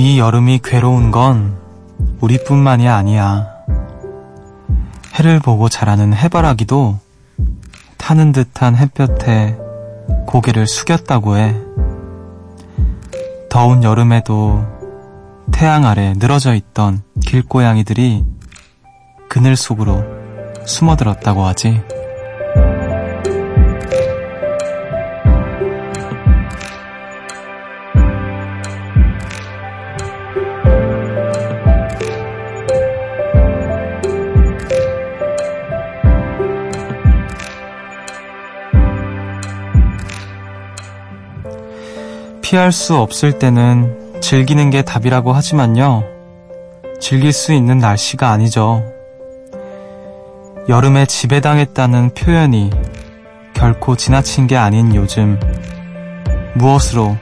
이 여름이 괴로운 건 우리뿐만이 아니야. 해를 보고 자라는 해바라기도 타는 듯한 햇볕에 고개를 숙였다고 해. 더운 여름에도 태양 아래 늘어져 있던 길고양이들이 그늘 속으로 숨어들었다고 하지. 피할 수 없을 때는 즐기는 게 답이라고 하지만요. 즐길 수 있는 날씨가 아니죠. 여름에 지배당했다는 표현이 결코 지나친 게 아닌 요즘 무엇으로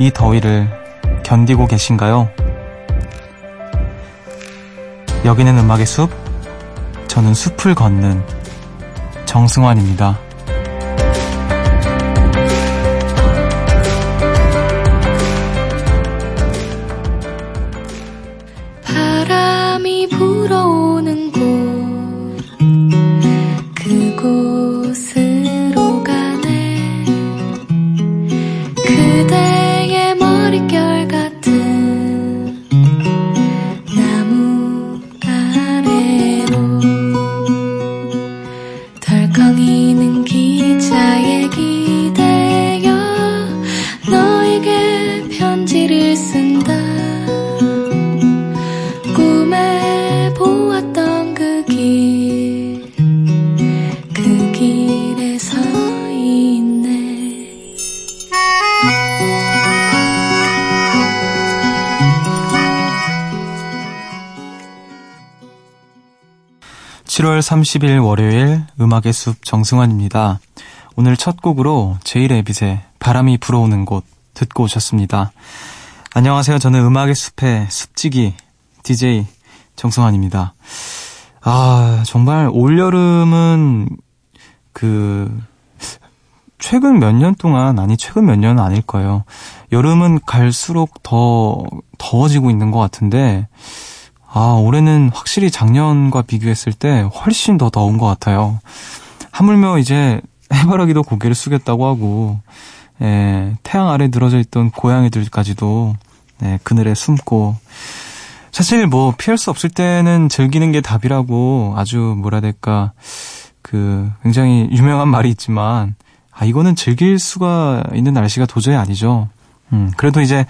이 더위를 견디고 계신가요? 여기는 음악의 숲, 저는 숲을 걷는 정승환입니다. 30일) 월요일 음악의 숲 정승환입니다. 오늘 첫 곡으로 제이레빗의 바람이 불어오는 곳 듣고 오셨습니다. 안녕하세요. 저는 음악의 숲의 숲지기 DJ 정승환입니다. 아, 정말 올여름은 그 최근 몇 년 동안 아니 최근 몇 년은 아닐 거예요. 여름은 갈수록 더 더워지고 있는 것 같은데 아 올해는 확실히 작년과 비교했을 때 훨씬 더 더운 것 같아요. 하물며 이제 해바라기도 고개를 숙였다고 하고 예, 태양 아래 늘어져 있던 고양이들까지도 예, 그늘에 숨고 사실 뭐 피할 수 없을 때는 즐기는 게 답이라고 아주 뭐라 될까 그 굉장히 유명한 말이 있지만 아 이거는 즐길 수가 있는 날씨가 도저히 아니죠. 음 그래도 이제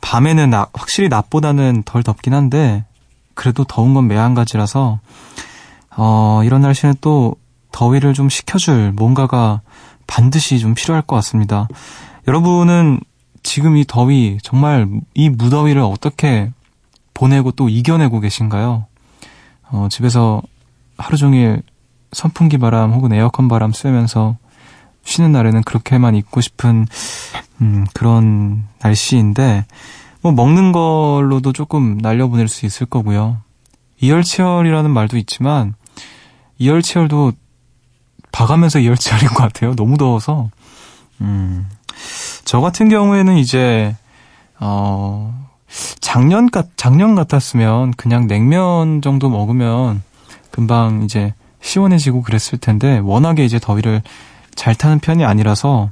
밤에는 나, 확실히 낮보다는 덜 덥긴 한데 그래도 더운 건 매한가지라서 어 이런 날씨는 또 더위를 좀 식혀줄 뭔가가 반드시 좀 필요할 것 같습니다. 여러분은 지금 이 더위 정말 이 무더위를 어떻게 보내고 또 이겨내고 계신가요? 어, 집에서 하루 종일 선풍기 바람 혹은 에어컨 바람 쐬면서 쉬는 날에는 그렇게만 있고 싶은 음, 그런 날씨인데 뭐 먹는 걸로도 조금 날려보낼 수 있을 거고요. 이열치열이라는 말도 있지만 이열치열도 봐가면서 이열치열인 것 같아요. 너무 더워서 음, 저 같은 경우에는 이제 어 작년 같, 작년 같았으면 그냥 냉면 정도 먹으면 금방 이제 시원해지고 그랬을 텐데 워낙에 이제 더위를 잘 타는 편이 아니라서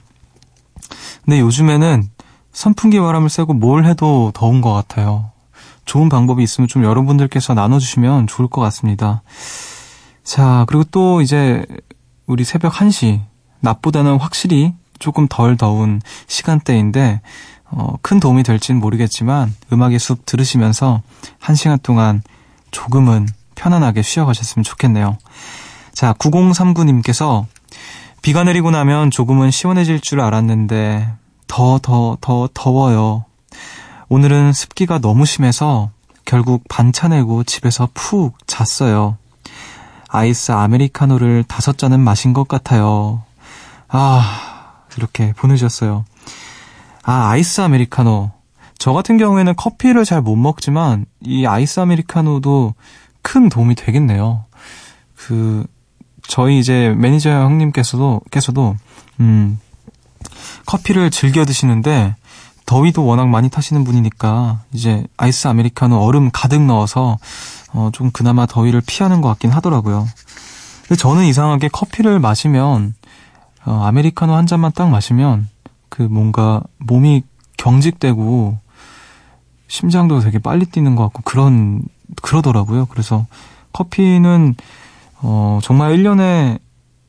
근데 요즘에는 선풍기 바람을 쐬고 뭘 해도 더운 것 같아요. 좋은 방법이 있으면 좀 여러분들께서 나눠주시면 좋을 것 같습니다. 자, 그리고 또 이제 우리 새벽 1시, 낮보다는 확실히 조금 덜 더운 시간대인데, 어, 큰 도움이 될지는 모르겠지만 음악의 숲 들으시면서 한 시간 동안 조금은 편안하게 쉬어가셨으면 좋겠네요. 자, 9039님께서 비가 내리고 나면 조금은 시원해질 줄 알았는데 더, 더, 더 더워요. 오늘은 습기가 너무 심해서 결국 반차 내고 집에서 푹 잤어요. 아이스 아메리카노를 다섯 잔은 마신 것 같아요. 아, 이렇게 보내주셨어요. 아, 아이스 아메리카노. 저 같은 경우에는 커피를 잘 못 먹지만 이 아이스 아메리카노도 큰 도움이 되겠네요. 그 저희 이제 매니저 형님께서도 께서도 음 커피를 즐겨 드시는데 더위도 워낙 많이 타시는 분이니까 이제 아이스 아메리카노 얼음 가득 넣어서 어, 좀 그나마 더위를 피하는 것 같긴 하더라고요. 근데 저는 이상하게 커피를 마시면 어, 아메리카노 한 잔만 딱 마시면 그 뭔가 몸이 경직되고 심장도 되게 빨리 뛰는 것 같고 그런 그러더라고요. 그래서 커피는 어 정말 1년에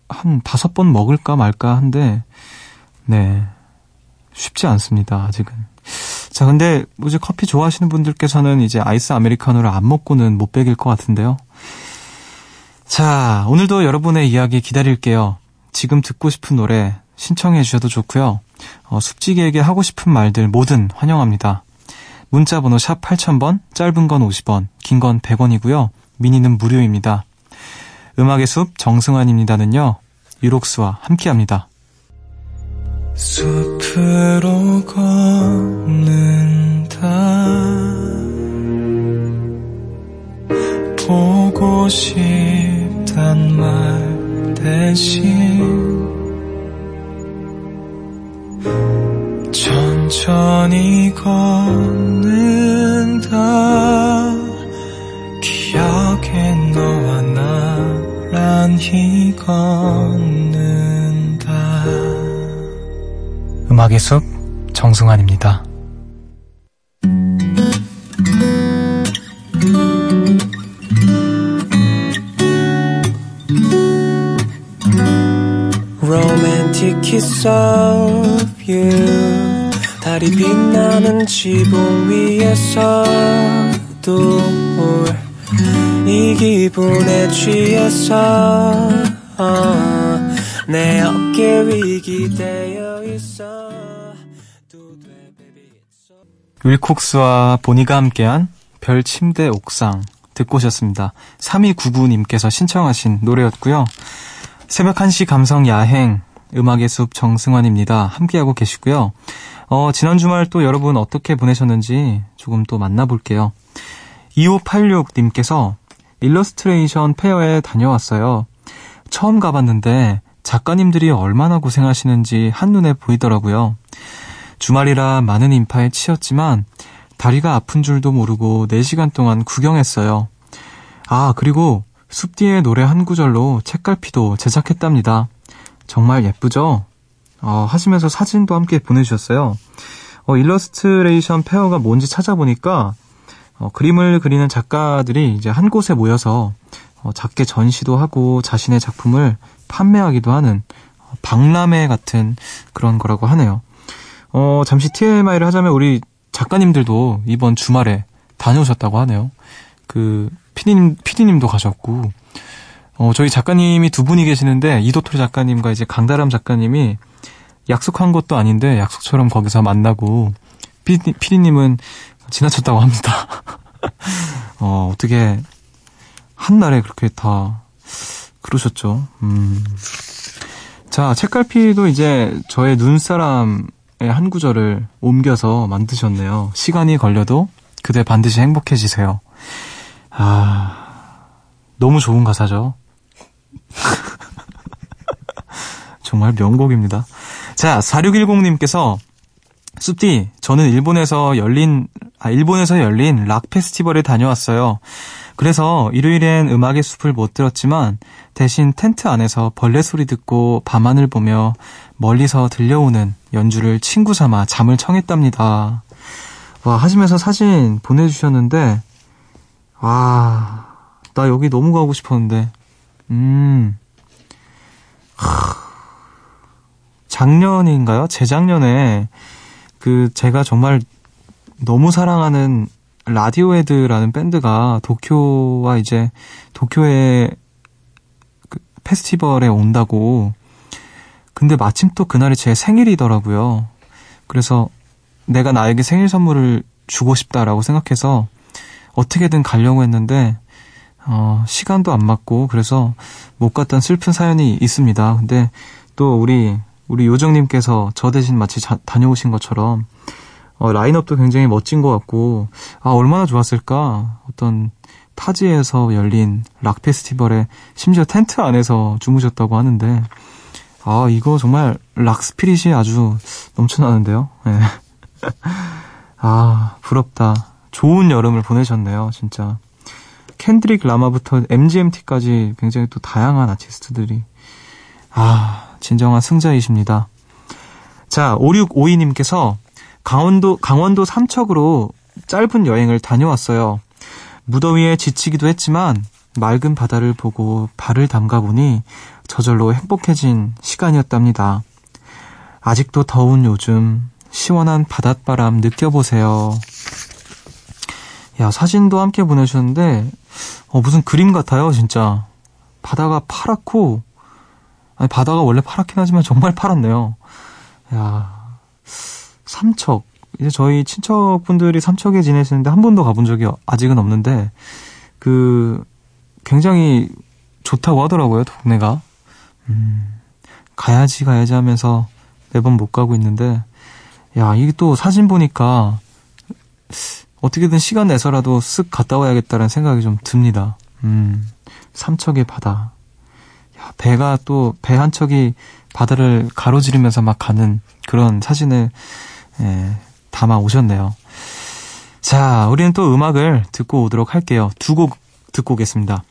한 다섯 번 먹을까 말까 한데 네. 쉽지 않습니다. 아직은. 자, 근데 이제 커피 좋아하시는 분들께서는 이제 아이스 아메리카노를 안 먹고는 못 베길 것 같은데요. 자, 오늘도 여러분의 이야기 기다릴게요. 지금 듣고 싶은 노래 신청해 주셔도 좋고요. 어, 숙지기에게 하고 싶은 말들 뭐든 환영합니다. 문자 번호 샵 8000번, 짧은 건 50원, 긴 건 100원이고요. 미니는 무료입니다. 음악의 숲 정승환입니다는요. 유록스와 함께합니다. 숲으로 걷는다. 보고 싶단 말 대신 천천히 걷 음악의 숲 정승환입니다. Romantic 달이 빛나는 지붕 위에서도 이 기분에 취해서 어, 내 어깨 위 기대어 있어 윌콕스와 보니가 함께한 별 침대 옥상 듣고 오셨습니다. 3299님께서 신청하신 노래였고요. 새벽 1시 감성 야행 음악의 숲 정승환입니다. 함께하고 계시고요. 어, 지난 주말 또 여러분 어떻게 보내셨는지 조금 또 만나볼게요. 2586님께서 일러스트레이션 페어에 다녀왔어요. 처음 가봤는데 작가님들이 얼마나 고생하시는지 한눈에 보이더라고요. 주말이라 많은 인파에 치였지만 다리가 아픈 줄도 모르고 4시간 동안 구경했어요. 아, 그리고 숲디의 노래 한 구절로 책갈피도 제작했답니다. 정말 예쁘죠? 어, 하시면서 사진도 함께 보내주셨어요. 어, 일러스트레이션 fair가 뭔지 찾아보니까 어, 그림을 그리는 작가들이 이제 한 곳에 모여서 어, 작게 전시도 하고 자신의 작품을 판매하기도 하는 어, 박람회 같은 그런 거라고 하네요. 어, 잠시 TMI를 하자면 우리 작가님들도 이번 주말에 다녀오셨다고 하네요. 그, 피디님, 피디님도 가셨고, 어, 저희 작가님이 두 분이 계시는데, 이도토리 작가님과 이제 강다람 작가님이 약속한 것도 아닌데, 약속처럼 거기서 만나고, 피디, 피디님은 지나쳤다고 합니다. 어, 어떻게, 한날에 그렇게 다, 그러셨죠. 음. 자, 책갈피도 이제 저의 눈사람 한 구절을 옮겨서 만드셨네요. 시간이 걸려도 그대 반드시 행복해지세요. 아, 너무 좋은 가사죠. 정말 명곡입니다. 자, 4610님께서 숲디, 저는 일본에서 열린, 아, 일본에서 열린 락 페스티벌에 다녀왔어요. 그래서 일요일엔 음악의 숲을 못 들었지만 대신 텐트 안에서 벌레 소리 듣고 밤하늘 보며 멀리서 들려오는 연주를 친구 삼아 잠을 청했답니다. 와, 하시면서 사진 보내주셨는데, 와, 나 여기 너무 가고 싶었는데, 음, 하, 작년인가요? 재작년에 그 제가 정말 너무 사랑하는 라디오헤드라는 밴드가 도쿄와 이제 도쿄에 그 페스티벌에 온다고 근데 마침 또 그날이 제 생일이더라고요. 그래서 내가 나에게 생일 선물을 주고 싶다라고 생각해서 어떻게든 가려고 했는데 어, 시간도 안 맞고 그래서 못 갔던 슬픈 사연이 있습니다. 근데 또 우리 우리 요정님께서 저 대신 마치 자, 다녀오신 것처럼 어, 라인업도 굉장히 멋진 것 같고 아 얼마나 좋았을까 어떤 타지에서 열린 락 페스티벌에 심지어 텐트 안에서 주무셨다고 하는데 아 이거 정말 rock spirit이 아주 넘쳐나는데요. 네. 아, 부럽다. 좋은 여름을 보내셨네요, 진짜. 켄드릭 라마부터 MGMT까지 굉장히 또 다양한 아티스트들이. 아, 진정한 승자이십니다. 자, 5652님께서 강원도, 강원도 삼척으로 짧은 여행을 다녀왔어요. 무더위에 지치기도 했지만 맑은 바다를 보고 발을 담가 보니 저절로 행복해진 시간이었답니다. 아직도 더운 요즘 시원한 바닷바람 느껴보세요. 야, 사진도 함께 보내주셨는데, 어, 무슨 그림 같아요, 진짜. 바다가 파랗고, 아니, 바다가 원래 파랗긴 하지만 정말 파랗네요. 야, 삼척. 이제 저희 친척분들이 삼척에 지내시는데 한 번도 가본 적이 아직은 없는데, 그, 굉장히 좋다고 하더라고요, 동네가. 음, 가야지, 가야지 하면서 매번 못 가고 있는데, 야, 이게 또 사진 보니까, 어떻게든 시간 내서라도 쓱 갔다 와야겠다는 생각이 좀 듭니다. 음, 삼척의 바다. 야, 배가 또, 배 한 척이 바다를 가로지르면서 막 가는 그런 사진을, 예, 담아 오셨네요. 자, 우리는 또 음악을 듣고 오도록 할게요. 두 곡 듣고 오겠습니다.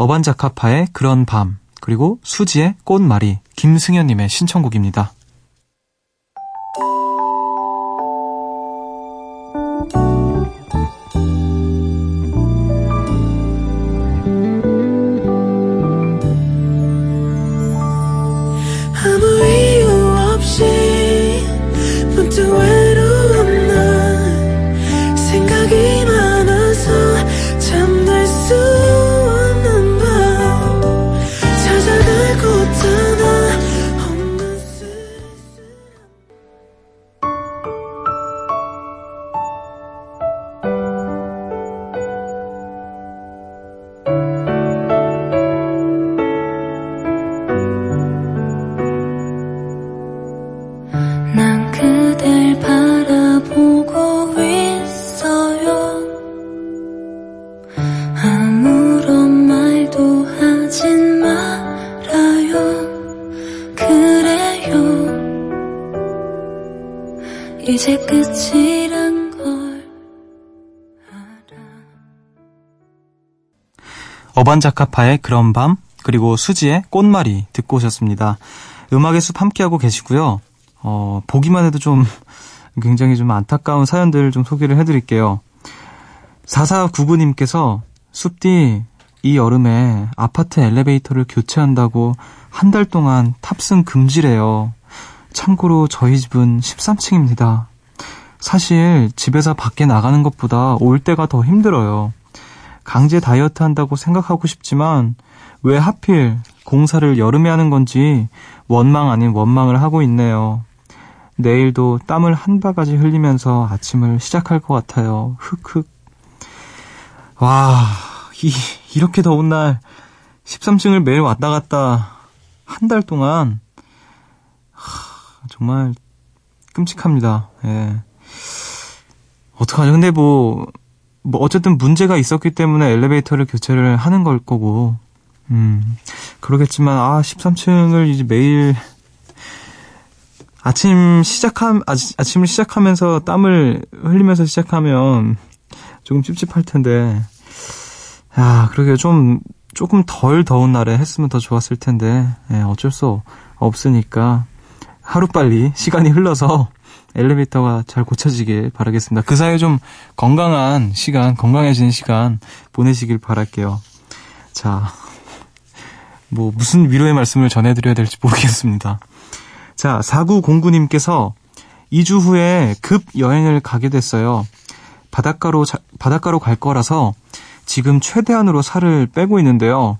어반자카파의 그런 밤, 그리고 수지의 꽃말이, 김승현님의 신청곡입니다. 어반자카파의 그런 밤 그리고 수지의 꽃말이 듣고 오셨습니다. 음악의 숲 함께하고 계시고요. 어, 보기만 해도 좀 굉장히 좀 안타까운 사연들을 좀 소개를 해드릴게요. 4499님께서 숲디 이 여름에 아파트 엘리베이터를 교체한다고 한 달 동안 탑승 금지래요. 참고로 저희 집은 13층입니다. 사실 집에서 밖에 나가는 것보다 올 때가 더 힘들어요. 강제 다이어트 한다고 생각하고 싶지만 왜 하필 공사를 여름에 하는 건지 원망 아닌 원망을 하고 있네요. 내일도 땀을 한 바가지 흘리면서 아침을 시작할 것 같아요. 흑흑. 와, 이, 이렇게 더운 날 13층을 매일 왔다 갔다 한 달 동안 정말 끔찍합니다. 예. 어떡하죠? 근데 뭐, 뭐, 어쨌든 문제가 있었기 때문에 엘리베이터를 교체를 하는 걸 거고, 음, 그러겠지만, 아, 13층을 이제 매일, 아침 시작함, 아, 아침을 시작하면서 땀을 흘리면서 시작하면 조금 찝찝할 텐데, 야, 그러게 좀, 조금 덜 더운 날에 했으면 더 좋았을 텐데, 예, 어쩔 수 없으니까, 하루빨리 시간이 흘러서 엘리베이터가 잘 고쳐지길 바라겠습니다. 그 사이에 좀 건강한 시간, 건강해지는 시간 보내시길 바랄게요. 자, 뭐, 무슨 위로의 말씀을 전해드려야 될지 모르겠습니다. 자, 4909님께서 2주 후에 급 여행을 가게 됐어요. 바닷가로, 자, 바닷가로 갈 거라서 지금 최대한으로 살을 빼고 있는데요.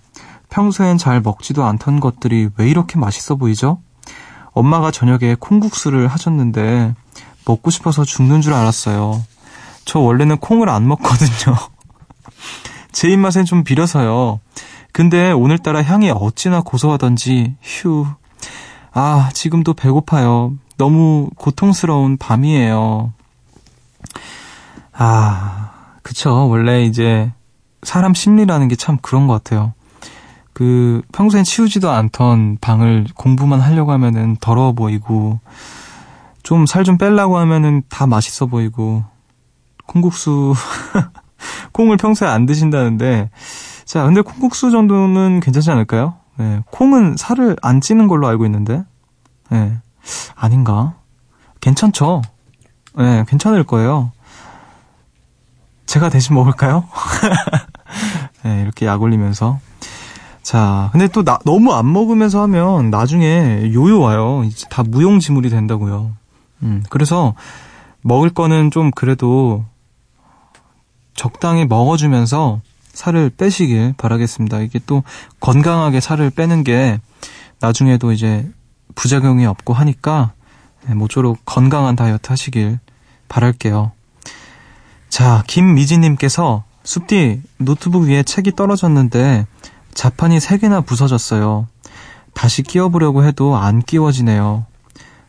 평소엔 잘 먹지도 않던 것들이 왜 이렇게 맛있어 보이죠? 엄마가 저녁에 콩국수를 하셨는데 먹고 싶어서 죽는 줄 알았어요. 저 원래는 콩을 안 먹거든요. 제 입맛엔 좀 비려서요. 근데 오늘따라 향이 어찌나 고소하던지 휴. 아, 지금도 배고파요. 너무 고통스러운 밤이에요. 아, 그쵸. 원래 이제 사람 심리라는 게 참 그런 것 같아요. 그 평소엔 치우지도 않던 방을 공부만 하려고 하면은 더러워 보이고 좀살좀 빼려고 하면은 다 맛있어 보이고, 콩국수, 콩을 평소에 안 드신다는데, 자, 근데 콩국수 정도는 괜찮지 않을까요? 네, 콩은 살을 안 찌는 걸로 알고 있는데, 네, 아닌가? 괜찮죠? 네, 괜찮을 거예요. 제가 대신 먹을까요? 네, 이렇게 약 올리면서. 자, 근데 또 나, 너무 안 먹으면서 하면 나중에 요요 와요. 이제 다 무용지물이 된다고요. 음, 그래서 먹을 거는 좀 그래도 적당히 먹어주면서 살을 빼시길 바라겠습니다. 이게 또 건강하게 살을 빼는 게 나중에도 이제 부작용이 없고 하니까 네, 모쪼록 건강한 다이어트 하시길 바랄게요. 자, 김미진님께서 숲디 노트북 위에 책이 떨어졌는데 자판이 3개나 부서졌어요. 다시 끼워보려고 해도 안 끼워지네요.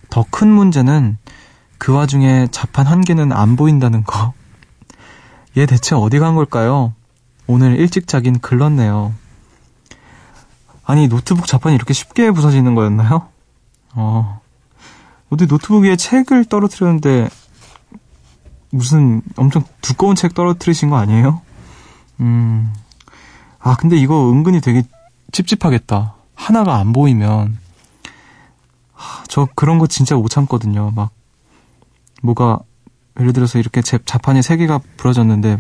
더 큰 문제는 그 와중에 자판 한 개는 안 보인다는 거. 얘 대체 어디 간 걸까요? 오늘 일찍 자긴 글렀네요. 아니, 노트북 자판이 이렇게 쉽게 부서지는 거였나요? 어. 어디 노트북 위에 책을 떨어뜨렸는데, 무슨 엄청 두꺼운 책 떨어뜨리신 거 아니에요? 음. 아, 근데 이거 은근히 되게 찝찝하겠다. 하나가 안 보이면. 저 그런 거 진짜 못 참거든요. 막, 뭐가, 예를 들어서 이렇게 제 자판이 세 개가 부러졌는데,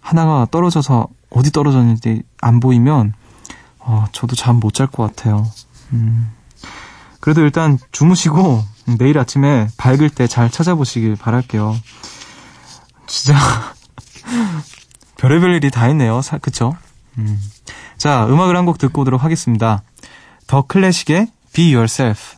하나가 떨어져서 어디 떨어졌는지 안 보이면, 어, 저도 잠 못 잘 것 같아요. 음. 그래도 일단 주무시고, 내일 아침에 밝을 때 잘 찾아보시길 바랄게요. 진짜, 별의별 일이 다 있네요. 사, 그쵸? 음. 자, 음악을 한 곡 듣고 오도록 하겠습니다. 더 클래식의 Be Yourself.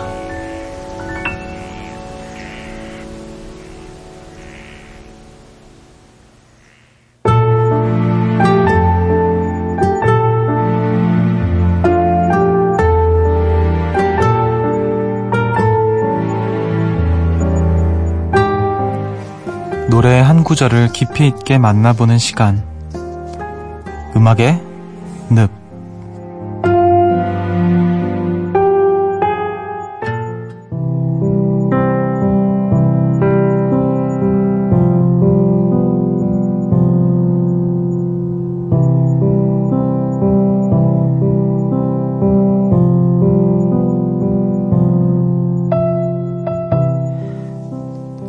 구절을 깊이 있게 만나보는 시간. 음악의 늪.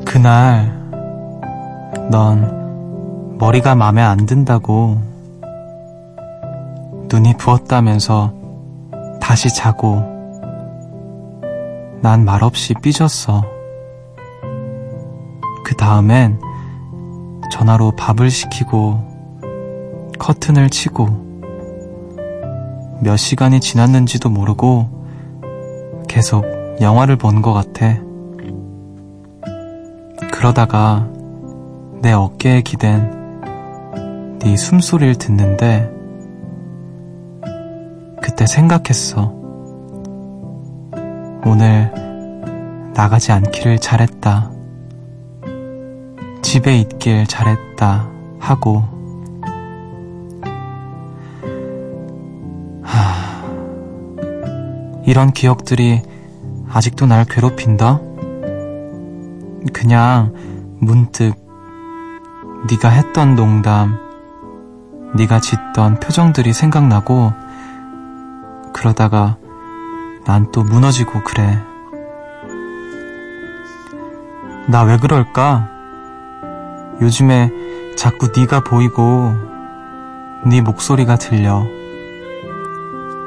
그날 넌 머리가 맘에 안 든다고 눈이 부었다면서 다시 자고 난 말없이 삐졌어. 그 다음엔 전화로 밥을 시키고 커튼을 치고 몇 시간이 지났는지도 모르고 계속 영화를 본 것 같아. 그러다가 내 어깨에 기댄 네 숨소리를 듣는데 그때 생각했어. 오늘 나가지 않기를 잘했다. 집에 있길 잘했다 하고 하... 이런 기억들이 아직도 날 괴롭힌다? 그냥 문득 네가 했던 농담, 네가 짓던 표정들이 생각나고 그러다가 난 또 무너지고 그래. 나 왜 그럴까? 요즘에 자꾸 네가 보이고 네 목소리가 들려.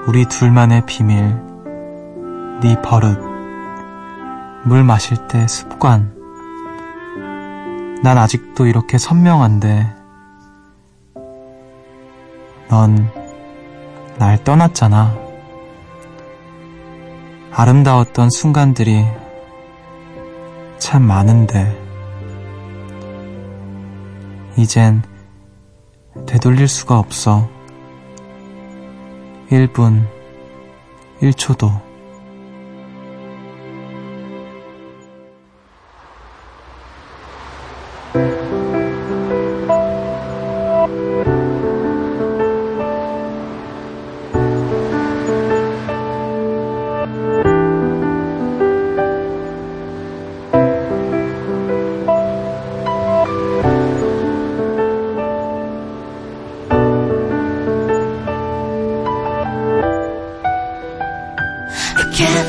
우리 둘만의 비밀, 네 버릇, 물 마실 때 습관. 난 아직도 이렇게 선명한데, 넌 날 떠났잖아. 아름다웠던 순간들이 참 많은데, 이젠 되돌릴 수가 없어. 1분, 1초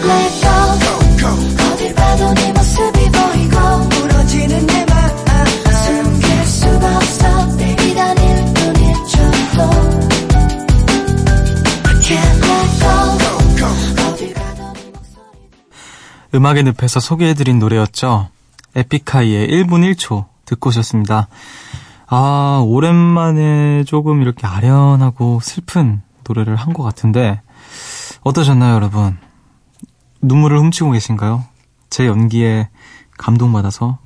도. 음악의 늪에서 소개해드린 노래였죠. 에픽하이의 1분 1초 듣고 오셨습니다. 아, 오랜만에 조금 이렇게 아련하고 슬픈 노래를 한 것 같은데, 어떠셨나요, 여러분? 눈물을 훔치고 계신가요? 제 연기에 감동받아서?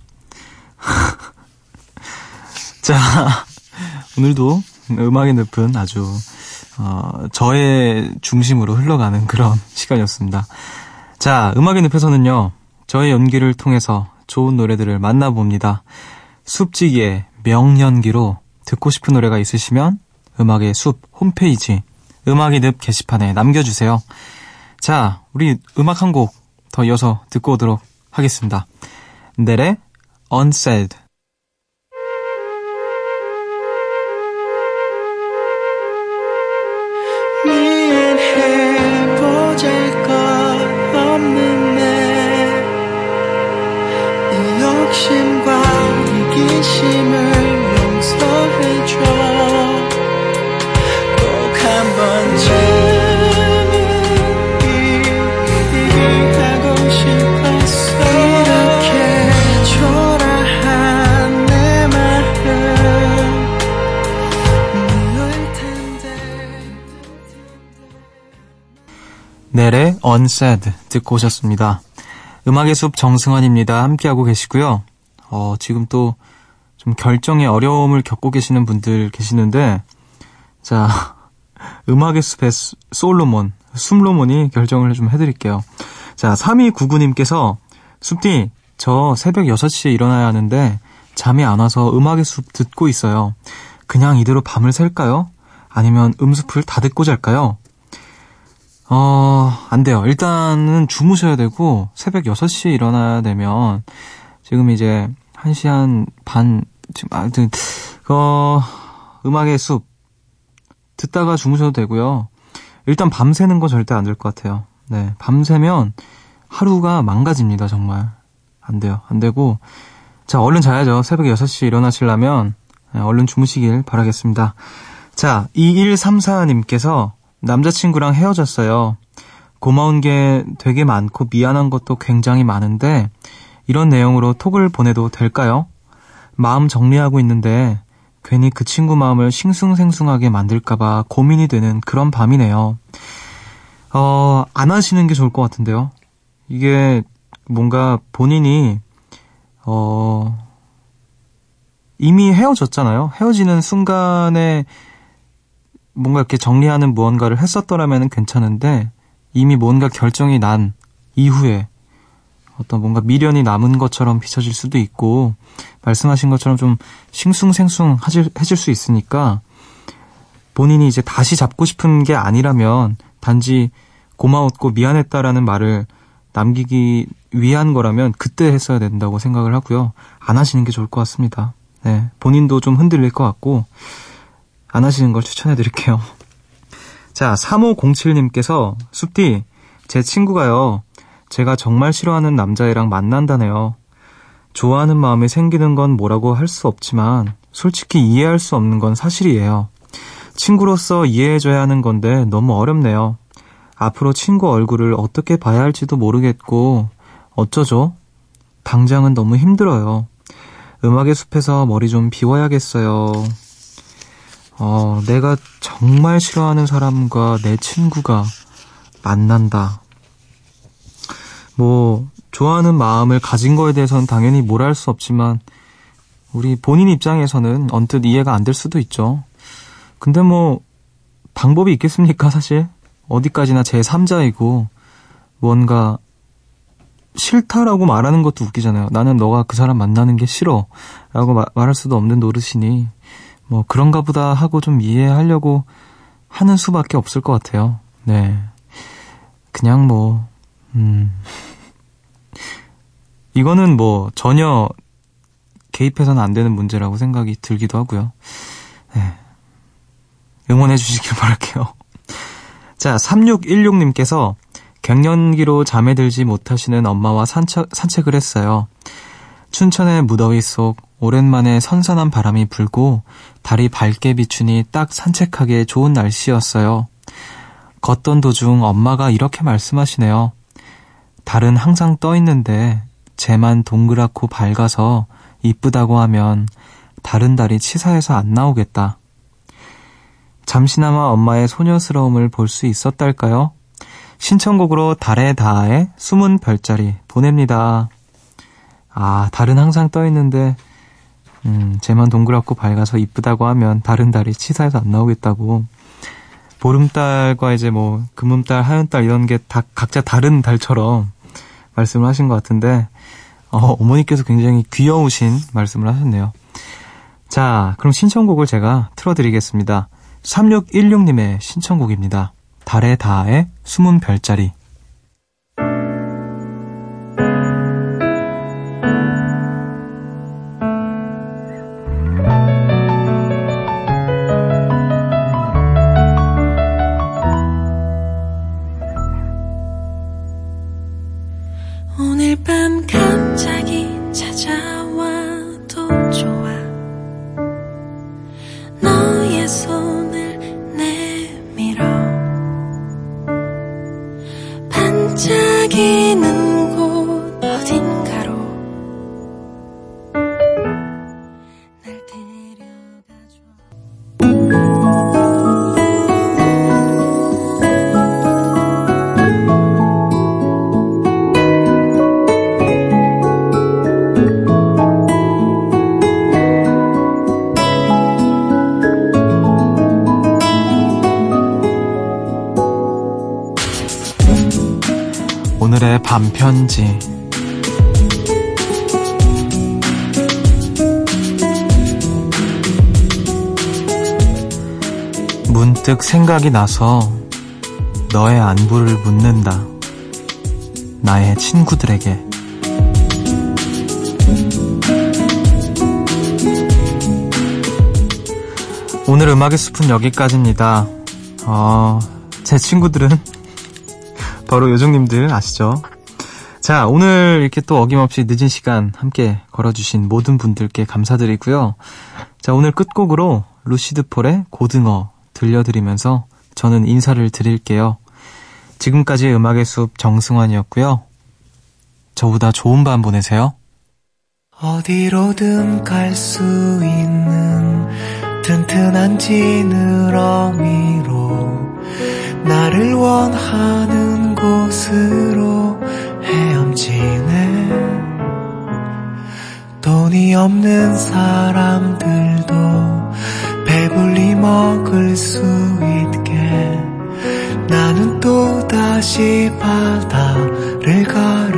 자, 오늘도 음악의 늪은 아주, 어, 저의 중심으로 흘러가는 그런 시간이었습니다. 자, 음악의 늪에서는요, 저의 연기를 통해서 좋은 노래들을 만나봅니다. 숲지기의 명연기로 듣고 싶은 노래가 있으시면 음악의 숲 홈페이지 음악의 늪 게시판에 남겨주세요. 자, 우리 음악 한 곡 더 이어서 듣고 오도록 하겠습니다. 넬의 Unsaid 넬의 Unsaid 듣고 오셨습니다. 음악의 숲 정승환입니다. 함께하고 계시고요. 어, 지금 또 좀 결정의 어려움을 겪고 계시는 분들 계시는데, 자, 음악의 숲의 솔로몬, 숨로몬이 결정을 좀 해드릴게요. 자, 3299님께서, 숲디, 저 새벽 6시에 일어나야 하는데, 잠이 안 와서 음악의 숲 듣고 있어요. 그냥 이대로 밤을 샐까요? 아니면 음숲을 다 듣고 잘까요? 어, 안 돼요. 일단은 주무셔야 되고, 새벽 6시에 일어나야 되면, 지금 이제, 1시 한 반, 지금, 아무튼, 어, 음악의 숲, 듣다가 주무셔도 되고요. 일단 밤새는 거 절대 안 될 것 같아요. 네. 밤새면 하루가 망가집니다, 정말. 안 돼요. 안 되고, 자, 얼른 자야죠. 새벽 6시 일어나시려면, 네, 얼른 주무시길 바라겠습니다. 자, 2134님께서, 남자친구랑 헤어졌어요. 고마운 게 되게 많고 미안한 것도 굉장히 많은데 이런 내용으로 톡을 보내도 될까요? 마음 정리하고 있는데 괜히 그 친구 마음을 싱숭생숭하게 만들까봐 고민이 되는 그런 밤이네요. 어, 안 하시는 게 좋을 것 같은데요. 이게 뭔가 본인이, 어, 이미 헤어졌잖아요. 헤어지는 순간에 뭔가 이렇게 정리하는 무언가를 했었더라면 괜찮은데 이미 뭔가 결정이 난 이후에 어떤 뭔가 미련이 남은 것처럼 비춰질 수도 있고 말씀하신 것처럼 좀 싱숭생숭 해질 수 있으니까 본인이 이제 다시 잡고 싶은 게 아니라면 단지 고마웠고 미안했다라는 말을 남기기 위한 거라면 그때 했어야 된다고 생각을 하고요. 안 하시는 게 좋을 것 같습니다. 네. 본인도 좀 흔들릴 것 같고 안 하시는 걸 추천해 드릴게요. 자, 3507님께서 숲디, 제 친구가요. 제가 정말 싫어하는 남자애랑 만난다네요. 좋아하는 마음이 생기는 건 뭐라고 할 수 없지만 솔직히 이해할 수 없는 건 사실이에요. 친구로서 이해해줘야 하는 건데 너무 어렵네요. 앞으로 친구 얼굴을 어떻게 봐야 할지도 모르겠고, 어쩌죠? 당장은 너무 힘들어요. 음악의 숲에서 머리 좀 비워야겠어요. 어, 내가 정말 싫어하는 사람과 내 친구가 만난다. 뭐, 좋아하는 마음을 가진 거에 대해서는 당연히 뭘 할 수 없지만, 우리 본인 입장에서는 언뜻 이해가 안 될 수도 있죠. 근데 뭐, 방법이 있겠습니까, 사실? 어디까지나 제 3자이고, 뭔가, 싫다라고 말하는 것도 웃기잖아요. 나는 너가 그 사람 만나는 게 싫어. 라고 마, 말할 수도 없는 노릇이니, 뭐, 그런가 보다 하고 좀 이해하려고 하는 수밖에 없을 것 같아요. 네. 그냥 뭐, 음. 이거는 뭐, 전혀 개입해서는 안 되는 문제라고 생각이 들기도 하고요. 네. 응원해 주시길 바랄게요. 자, 3616님께서 갱년기로 잠에 들지 못하시는 엄마와 산책, 산책을 했어요. 춘천의 무더위 속 오랜만에 선선한 바람이 불고 달이 밝게 비추니 딱 산책하기에 좋은 날씨였어요. 걷던 도중 엄마가 이렇게 말씀하시네요. 달은 항상 떠 있는데 쟤만 동그랗고 밝아서 이쁘다고 하면 다른 달이 치사해서 안 나오겠다. 잠시나마 엄마의 소녀스러움을 볼 수 있었달까요? 신청곡으로 달의 다의 숨은 별자리 보냅니다. 아, 달은 항상 떠 있는데, 음, 쟤만 동그랗고 밝아서 이쁘다고 하면 다른 달이 치사해서 안 나오겠다고. 보름달과 이제 뭐, 금음달, 하연달 이런 게 다 각자 다른 달처럼 말씀을 하신 것 같은데, 어, 어머니께서 굉장히 귀여우신 말씀을 하셨네요. 자, 그럼 신청곡을 제가 틀어드리겠습니다. 3616님의 신청곡입니다. 달의 다의 숨은 별자리. 오늘 편지 문득 생각이 나서 너의 안부를 묻는다. 나의 친구들에게. 오늘 음악의 숲은 여기까지입니다. 어, 제 친구들은 바로 요정님들 아시죠? 자, 오늘 이렇게 또 어김없이 늦은 시간 함께 걸어주신 모든 분들께 감사드리고요. 자, 오늘 끝곡으로 루시드 폴의 고등어 들려드리면서 저는 인사를 드릴게요. 지금까지 음악의 숲 정승환이었고요. 저보다 좋은 밤 보내세요. 어디로든 갈 수 있는 튼튼한 지느러미로 나를 원하는 곳으로 헤엄치네 돈이 없는 사람들도 배불리 먹을 수 있게. 나는 또다시 바다를 가